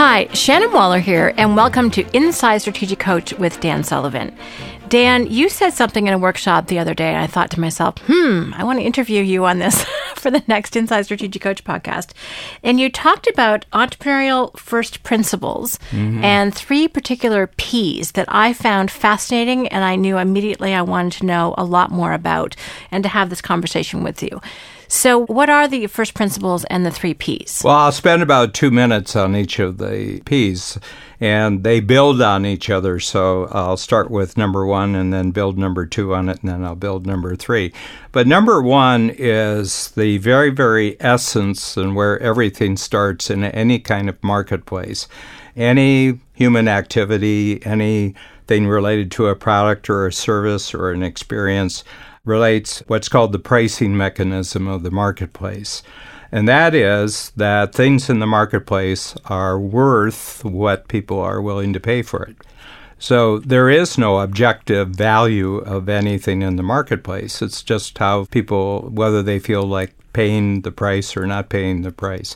Hi, Shannon Waller here, and welcome to Inside Strategic Coach with Dan Sullivan. Dan, you said something in a workshop the other day, and I thought to myself, hmm, I want to interview you on this for the next Inside Strategic Coach podcast. And you talked about entrepreneurial first principles mm-hmm. and three particular P's that I found fascinating, and I knew immediately I wanted to know a lot more about and to have this conversation with you. So, what are the first principles and the three P's? Well, I'll spend about two minutes on each of the P's, and they build on each other. So, I'll start with number one and then build number two on it, and then I'll build number three. But number one is the very, very essence and where everything starts in any kind of marketplace. Any human activity, anything related to a product or a service or an experience relates what's called the pricing mechanism of the marketplace. And that is that things in the marketplace are worth what people are willing to pay for it. So there is no objective value of anything in the marketplace. It's just how people, whether they feel like paying the price or not paying the price.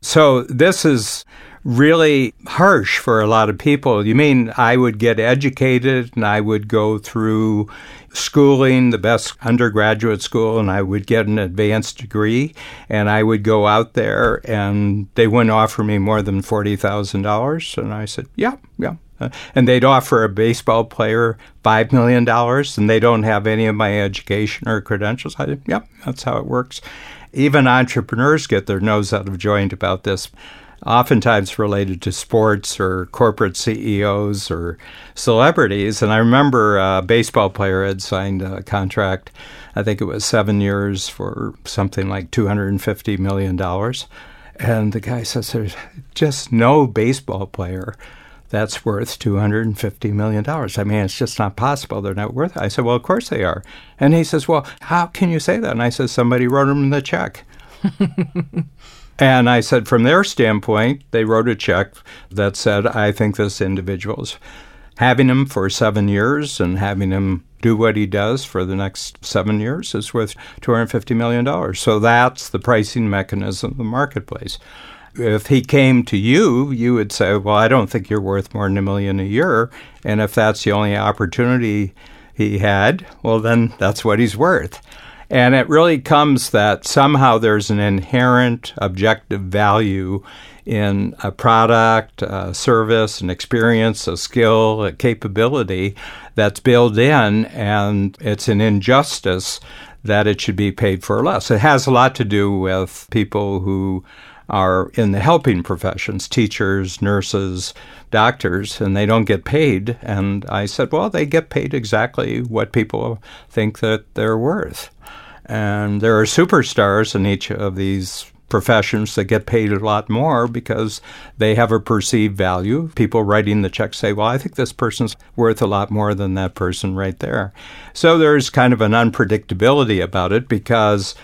So this is really harsh for a lot of people. You mean I would get educated and I would go through schooling, the best undergraduate school, and I would get an advanced degree, and I would go out there, and they wouldn't offer me more than forty thousand dollars, and I said, "Yeah, yeah." Uh, and they'd offer a baseball player five million dollars, and they don't have any of my education or credentials. I said, "Yep, yeah, that's how it works." Even entrepreneurs get their nose out of joint about this oftentimes related to sports or corporate CEOs or celebrities. And I remember a baseball player had signed a contract, I think it was seven years for something like $250 million. And the guy says, There's just no baseball player that's worth $250 million. I mean, it's just not possible. They're not worth it. I said, Well, of course they are. And he says, Well, how can you say that? And I said, Somebody wrote him the check. And I said, from their standpoint, they wrote a check that said, I think this individual's having him for seven years and having him do what he does for the next seven years is worth $250 million. So that's the pricing mechanism of the marketplace. If he came to you, you would say, Well, I don't think you're worth more than a million a year. And if that's the only opportunity he had, well, then that's what he's worth. And it really comes that somehow there's an inherent objective value in a product, a service, an experience, a skill, a capability that's built in, and it's an injustice that it should be paid for less. It has a lot to do with people who are in the helping professions teachers, nurses, doctors, and they don't get paid. And I said, well, they get paid exactly what people think that they're worth. And there are superstars in each of these professions that get paid a lot more because they have a perceived value. People writing the check say, well, I think this person's worth a lot more than that person right there. So there's kind of an unpredictability about it because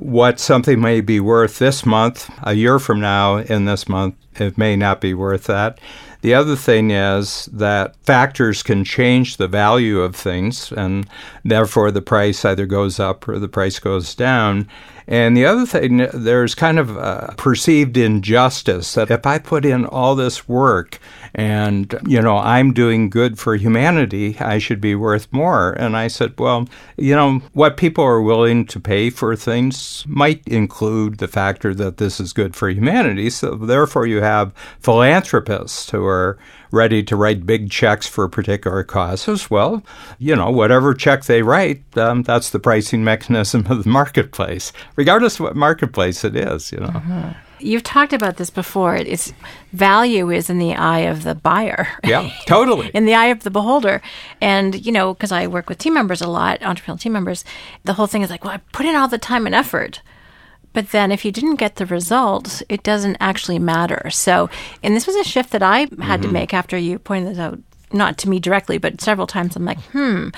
what something may be worth this month, a year from now, in this month, it may not be worth that. The other thing is that factors can change the value of things, and therefore the price either goes up or the price goes down. And the other thing, there's kind of a perceived injustice that if I put in all this work and, you know, I'm doing good for humanity, I should be worth more. And I said, well, you know, what people are willing to pay for things might include the factor that this is good for humanity. So therefore, you have philanthropists who are ready to write big checks for particular causes, well, you know, whatever check they write, um, that's the pricing mechanism of the marketplace, regardless of what marketplace it is, you know. Uh-huh. You've talked about this before. It's value is in the eye of the buyer. Yeah, totally. in the eye of the beholder. And, you know, because I work with team members a lot, entrepreneurial team members, the whole thing is like, well, I put in all the time and effort. But then if you didn't get the results, it doesn't actually matter. So, and this was a shift that I had mm-hmm. to make after you pointed this out, not to me directly, but several times. I'm like, hmm,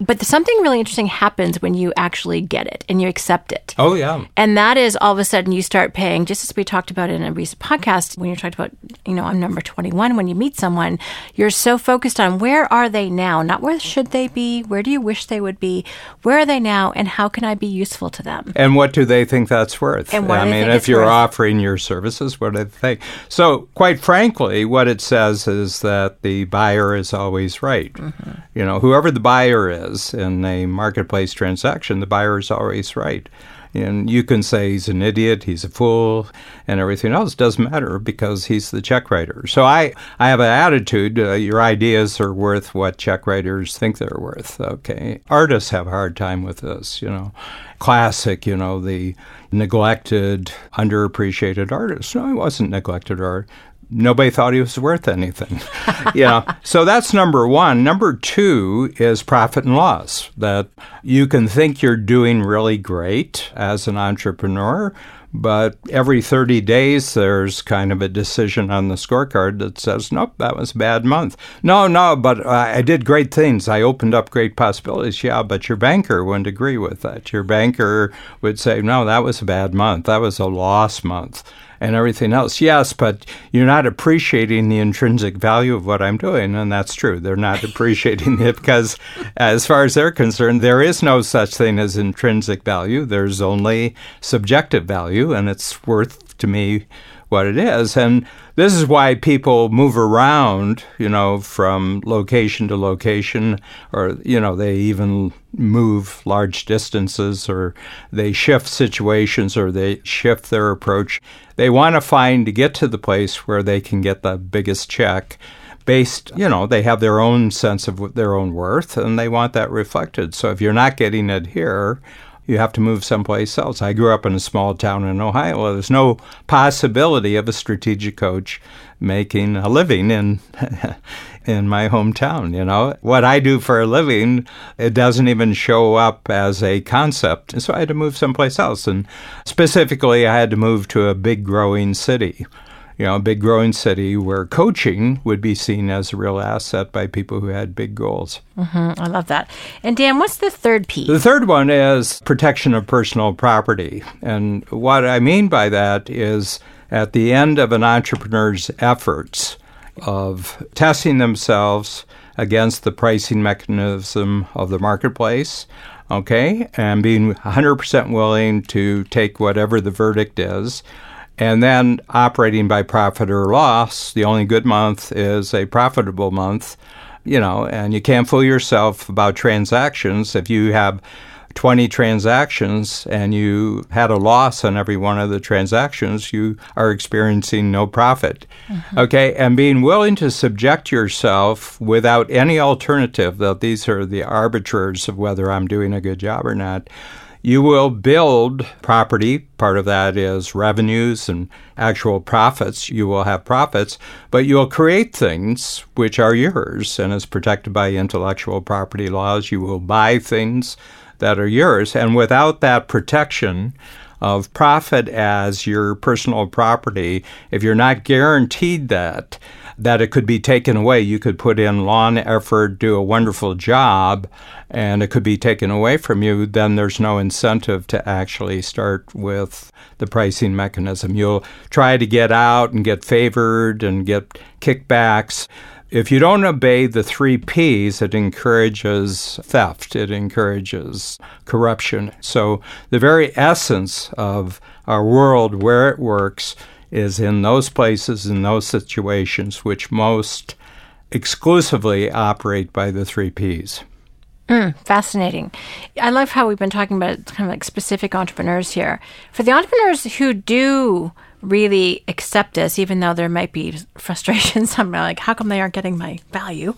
But something really interesting happens when you actually get it and you accept it. Oh, yeah. And that is all of a sudden you start paying, just as we talked about in a recent podcast, when you're talking about, you know, I'm number 21, when you meet someone, you're so focused on where are they now? Not where should they be? Where do you wish they would be? Where are they now? And how can I be useful to them? And what do they think that's worth? And what I do they mean, if you're worth? offering your services, what do they think? So, quite frankly, what it says is that the buyer is always right. Mm-hmm. You know, whoever the buyer is in a marketplace transaction, the buyer is always right. And you can say he's an idiot, he's a fool, and everything else doesn't matter because he's the check writer. So I, I have an attitude uh, your ideas are worth what check writers think they're worth. Okay. Artists have a hard time with this, you know. Classic, you know, the neglected, underappreciated artist. No, he wasn't neglected or nobody thought he was worth anything. yeah. so that's number one. Number two is profit and loss. That you can think you're doing really great as an entrepreneur, but every 30 days there's kind of a decision on the scorecard that says, nope, that was a bad month. No, no, but I did great things. I opened up great possibilities. Yeah, but your banker wouldn't agree with that. Your banker would say, no, that was a bad month. That was a loss month and everything else. Yes, but you're not appreciating the intrinsic value of what I'm doing, and that's true. They're not appreciating it because, as far as they're concerned, there is no such thing as intrinsic value. There's only subjective value, and it's worth to me what it is. And this is why people move around, you know, from location to location, or, you know, they even move large distances, or they shift situations, or they shift their approach. They want to find to get to the place where they can get the biggest check based, you know, they have their own sense of their own worth and they want that reflected. So if you're not getting it here, you have to move someplace else. I grew up in a small town in Ohio. There's no possibility of a strategic coach making a living in in my hometown, you know. What I do for a living, it doesn't even show up as a concept. So I had to move someplace else and specifically I had to move to a big growing city. You know, a big growing city where coaching would be seen as a real asset by people who had big goals. Mm-hmm. I love that. And Dan, what's the third piece? The third one is protection of personal property. And what I mean by that is at the end of an entrepreneur's efforts of testing themselves against the pricing mechanism of the marketplace, okay, and being 100% willing to take whatever the verdict is. And then operating by profit or loss, the only good month is a profitable month you know, and you can't fool yourself about transactions. If you have 20 transactions and you had a loss on every one of the transactions, you are experiencing no profit. Mm-hmm. Okay, and being willing to subject yourself without any alternative, that these are the arbiters of whether I'm doing a good job or not. You will build property. Part of that is revenues and actual profits. You will have profits, but you'll create things which are yours and is protected by intellectual property laws. You will buy things that are yours. And without that protection of profit as your personal property, if you're not guaranteed that, that it could be taken away. You could put in long effort, do a wonderful job, and it could be taken away from you. Then there's no incentive to actually start with the pricing mechanism. You'll try to get out and get favored and get kickbacks. If you don't obey the three P's, it encourages theft, it encourages corruption. So, the very essence of our world where it works is in those places, in those situations, which most exclusively operate by the three P's. Hmm, fascinating. I love how we've been talking about kind of like specific entrepreneurs here. For the entrepreneurs who do really accept this, even though there might be frustrations, I'm like, how come they aren't getting my value?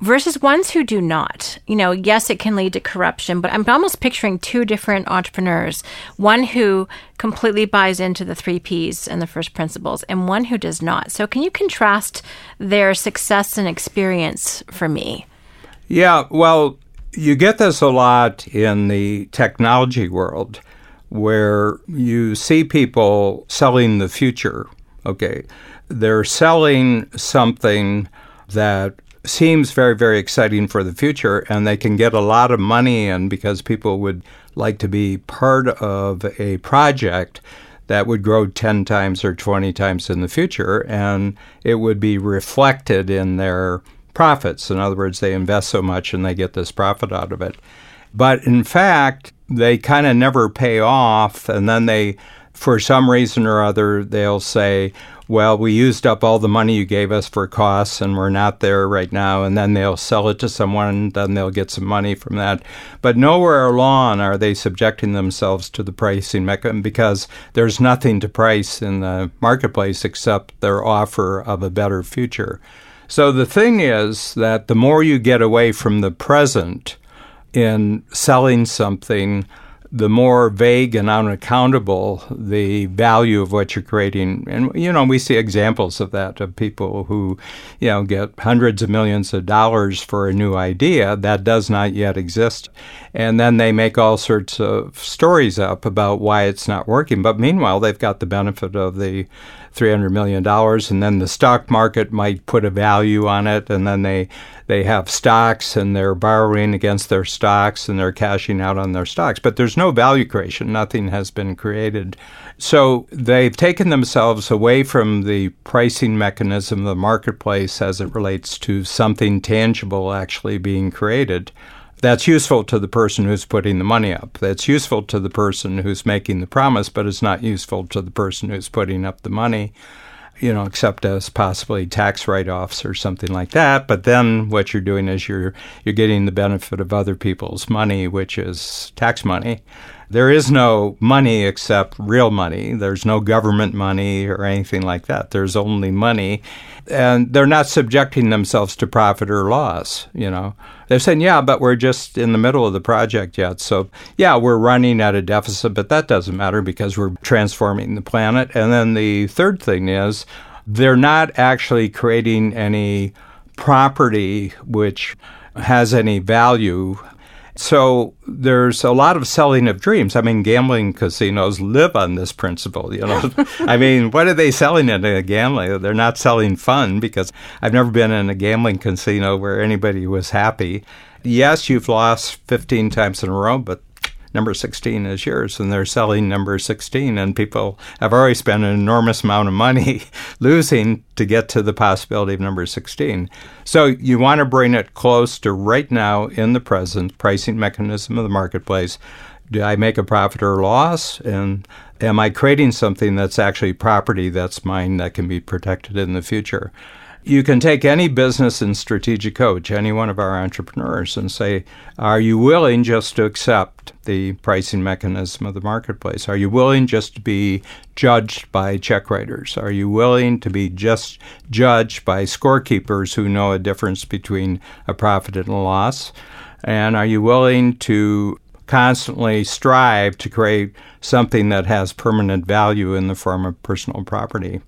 Versus ones who do not. You know, yes, it can lead to corruption, but I'm almost picturing two different entrepreneurs one who completely buys into the three P's and the first principles, and one who does not. So, can you contrast their success and experience for me? Yeah, well, you get this a lot in the technology world where you see people selling the future. Okay. They're selling something that seems very, very exciting for the future, and they can get a lot of money in because people would like to be part of a project that would grow 10 times or 20 times in the future, and it would be reflected in their profits. In other words, they invest so much and they get this profit out of it. But in fact, they kind of never pay off, and then they, for some reason or other, they'll say, well, we used up all the money you gave us for costs and we're not there right now. And then they'll sell it to someone, then they'll get some money from that. But nowhere along are they subjecting themselves to the pricing mechanism because there's nothing to price in the marketplace except their offer of a better future. So the thing is that the more you get away from the present in selling something, the more vague and unaccountable the value of what you're creating. And, you know, we see examples of that of people who, you know, get hundreds of millions of dollars for a new idea that does not yet exist. And then they make all sorts of stories up about why it's not working. But meanwhile, they've got the benefit of the $300 million and then the stock market might put a value on it and then they they have stocks and they're borrowing against their stocks and they're cashing out on their stocks. But there's no value creation. Nothing has been created. So they've taken themselves away from the pricing mechanism of the marketplace as it relates to something tangible actually being created that's useful to the person who's putting the money up. That's useful to the person who's making the promise, but it's not useful to the person who's putting up the money, you know, except as possibly tax write-offs or something like that. But then what you're doing is you're you're getting the benefit of other people's money, which is tax money. There is no money except real money. There's no government money or anything like that. There's only money. And they're not subjecting themselves to profit or loss, you know. They're saying, yeah, but we're just in the middle of the project yet. So, yeah, we're running at a deficit, but that doesn't matter because we're transforming the planet. And then the third thing is they're not actually creating any property which has any value so there's a lot of selling of dreams. I mean, gambling casinos live on this principle. You know, I mean, what are they selling in a gambling? They're not selling fun because I've never been in a gambling casino where anybody was happy. Yes, you've lost 15 times in a row, but number 16 is yours and they're selling number 16 and people have already spent an enormous amount of money losing to get to the possibility of number 16 so you want to bring it close to right now in the present pricing mechanism of the marketplace. Do i make a profit or loss? And am i creating something that's actually property that's mine that can be protected in the future you can take any business and strategic coach, any one of our entrepreneurs, and say, Are you willing just to accept the pricing mechanism of the marketplace? Are you willing just to be judged by check writers? Are you willing to be just judged by scorekeepers who know a difference between a profit and a loss? And are you willing to constantly strive to create something that has permanent value in the form of personal property?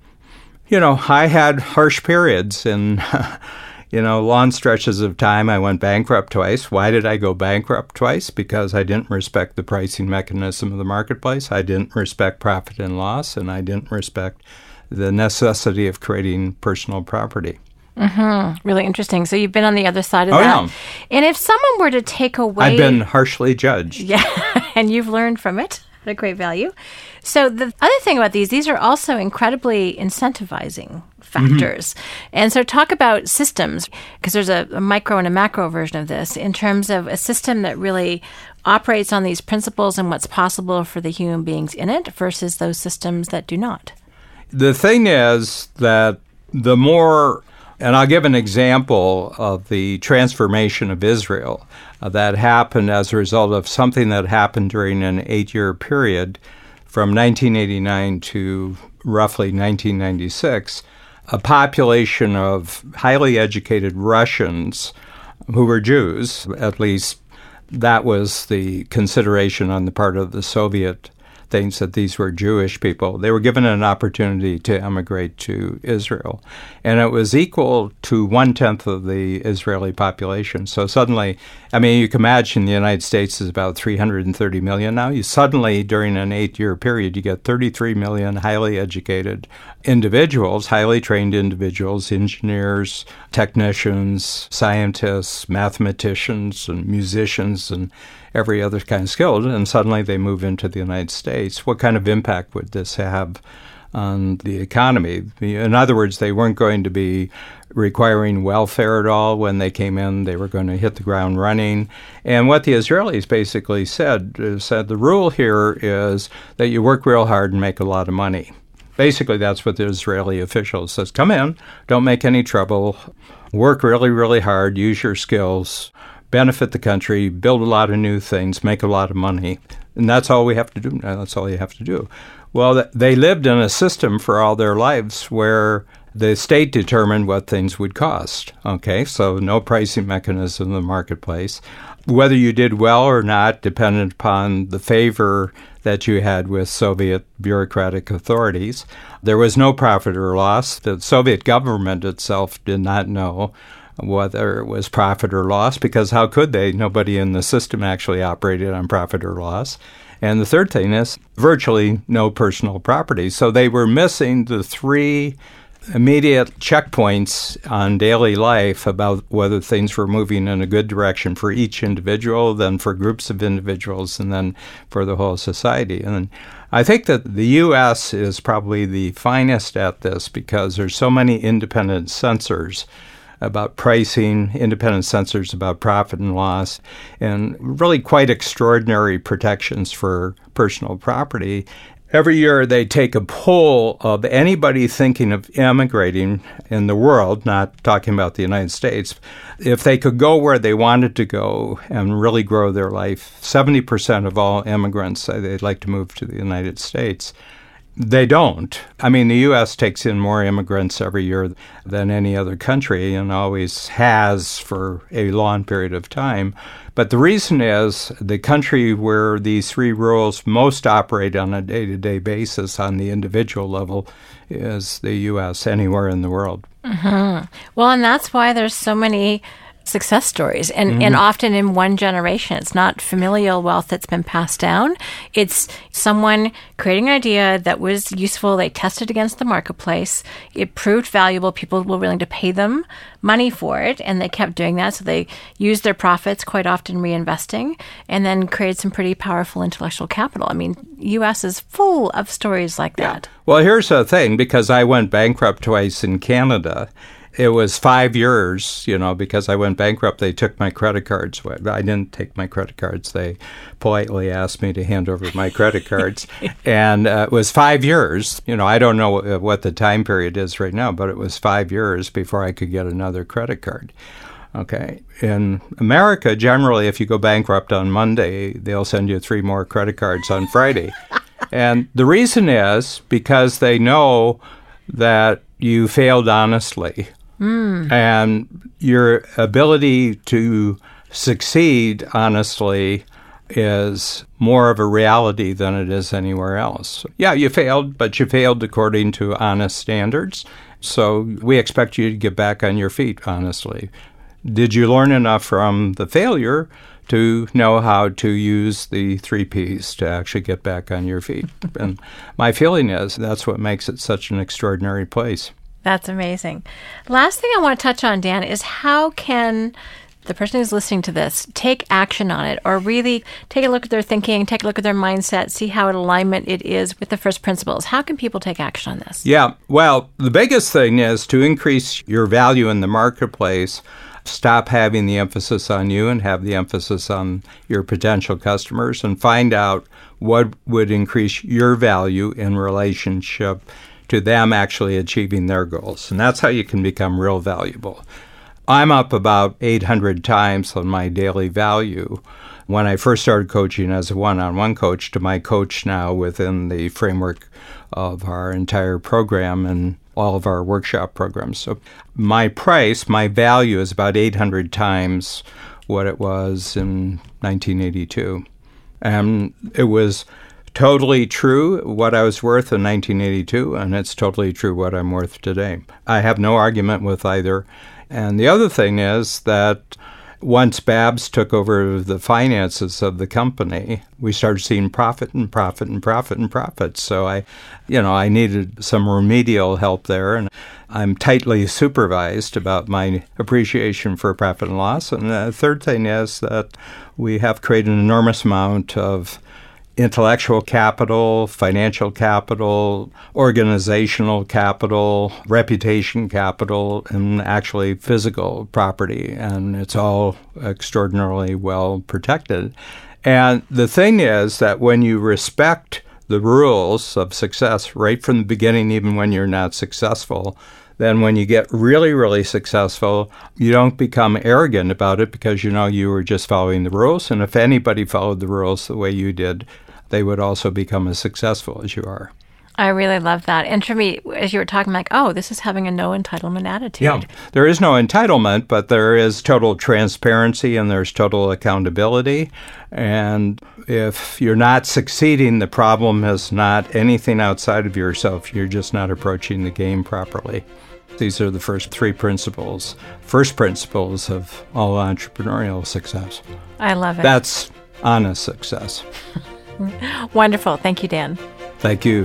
You know, I had harsh periods and, you know, long stretches of time. I went bankrupt twice. Why did I go bankrupt twice? Because I didn't respect the pricing mechanism of the marketplace. I didn't respect profit and loss, and I didn't respect the necessity of creating personal property. Mm-hmm. Really interesting. So you've been on the other side of oh, that. Yeah. And if someone were to take away, I've been harshly judged. Yeah, and you've learned from it at a great value. So the other thing about these, these are also incredibly incentivizing factors. Mm-hmm. And so talk about systems, because there's a, a, micro and a macro version of this in terms of a system that really operates on these principles and what's possible for the human beings in it versus those systems that do not. The thing is that the more and I'll give an example of the transformation of Israel Uh, that happened as a result of something that happened during an eight year period from 1989 to roughly 1996, a population of highly educated Russians who were Jews, at least that was the consideration on the part of the Soviet things that these were Jewish people. They were given an opportunity to emigrate to Israel. And it was equal to one tenth of the Israeli population. So suddenly, I mean, you can imagine the United States is about 330 million now. You suddenly, during an eight year period, you get 33 million highly educated individuals, highly trained individuals, engineers, technicians, scientists, mathematicians, and musicians, and every other kind of skill, and suddenly they move into the United States. What kind of impact would this have on the economy? In other words, they weren't going to be requiring welfare at all when they came in. They were going to hit the ground running. And what the Israelis basically said is said the rule here is that you work real hard and make a lot of money. Basically, that's what the Israeli officials says. Come in, don't make any trouble, work really, really hard, use your skills, benefit the country, build a lot of new things, make a lot of money. And that's all we have to do. That's all you have to do. Well, they lived in a system for all their lives where the state determined what things would cost. Okay, so no pricing mechanism in the marketplace. Whether you did well or not depended upon the favor that you had with Soviet bureaucratic authorities. There was no profit or loss. The Soviet government itself did not know whether it was profit or loss because how could they? Nobody in the system actually operated on profit or loss. And the third thing is virtually no personal property. So they were missing the three immediate checkpoints on daily life about whether things were moving in a good direction for each individual, then for groups of individuals, and then for the whole society. And I think that the U.S. is probably the finest at this because there's so many independent sensors about pricing, independent sensors about profit and loss, and really quite extraordinary protections for personal property. Every year, they take a poll of anybody thinking of emigrating in the world, not talking about the United States, if they could go where they wanted to go and really grow their life. 70% of all immigrants say they'd like to move to the United States. They don't. I mean, the U.S. takes in more immigrants every year than any other country and always has for a long period of time. But the reason is the country where these three rules most operate on a day to day basis on the individual level is the U.S., anywhere in the world. Mm-hmm. Well, and that's why there's so many success stories and, mm-hmm. and often in one generation. It's not familial wealth that's been passed down. It's someone creating an idea that was useful. They tested against the marketplace. It proved valuable. People were willing to pay them money for it and they kept doing that. So they used their profits quite often reinvesting and then created some pretty powerful intellectual capital. I mean, US is full of stories like yeah. that. Well, here's the thing because I went bankrupt twice in Canada it was five years, you know, because I went bankrupt. They took my credit cards. I didn't take my credit cards. They politely asked me to hand over my credit cards. and uh, it was five years. You know, I don't know what the time period is right now, but it was five years before I could get another credit card. Okay. In America, generally, if you go bankrupt on Monday, they'll send you three more credit cards on Friday. and the reason is because they know that you failed honestly Mm. And your ability to succeed, honestly, is more of a reality than it is anywhere else. Yeah, you failed, but you failed according to honest standards. So we expect you to get back on your feet, honestly. Did you learn enough from the failure to know how to use the three P's to actually get back on your feet? and my feeling is that's what makes it such an extraordinary place. That's amazing. Last thing I want to touch on, Dan, is how can the person who's listening to this take action on it or really take a look at their thinking, take a look at their mindset, see how in alignment it is with the first principles. How can people take action on this? Yeah, well, the biggest thing is to increase your value in the marketplace. Stop having the emphasis on you and have the emphasis on your potential customers and find out what would increase your value in relationship to them actually achieving their goals. And that's how you can become real valuable. I'm up about 800 times on my daily value when I first started coaching as a one on one coach to my coach now within the framework of our entire program and all of our workshop programs. So my price, my value is about 800 times what it was in 1982. And it was totally true what I was worth in 1982, and it's totally true what I'm worth today. I have no argument with either. And the other thing is that once Babs took over the finances of the company, we started seeing profit and profit and profit and profit. So I, you know, I needed some remedial help there, and I'm tightly supervised about my appreciation for profit and loss. And the third thing is that we have created an enormous amount of intellectual capital, financial capital, organizational capital, reputation capital, and actually physical property. And it's all extraordinarily well protected. And the thing is that when you respect the rules of success right from the beginning, even when you're not successful, then when you get really, really successful, you don't become arrogant about it because you know you were just following the rules. And if anybody followed the rules the way you did, they would also become as successful as you are. I really love that. And for me, as you were talking, like, oh, this is having a no entitlement attitude. Yeah. There is no entitlement, but there is total transparency and there's total accountability. And if you're not succeeding, the problem is not anything outside of yourself. You're just not approaching the game properly. These are the first three principles, first principles of all entrepreneurial success. I love it. That's honest success. Wonderful. Thank you, Dan. Thank you.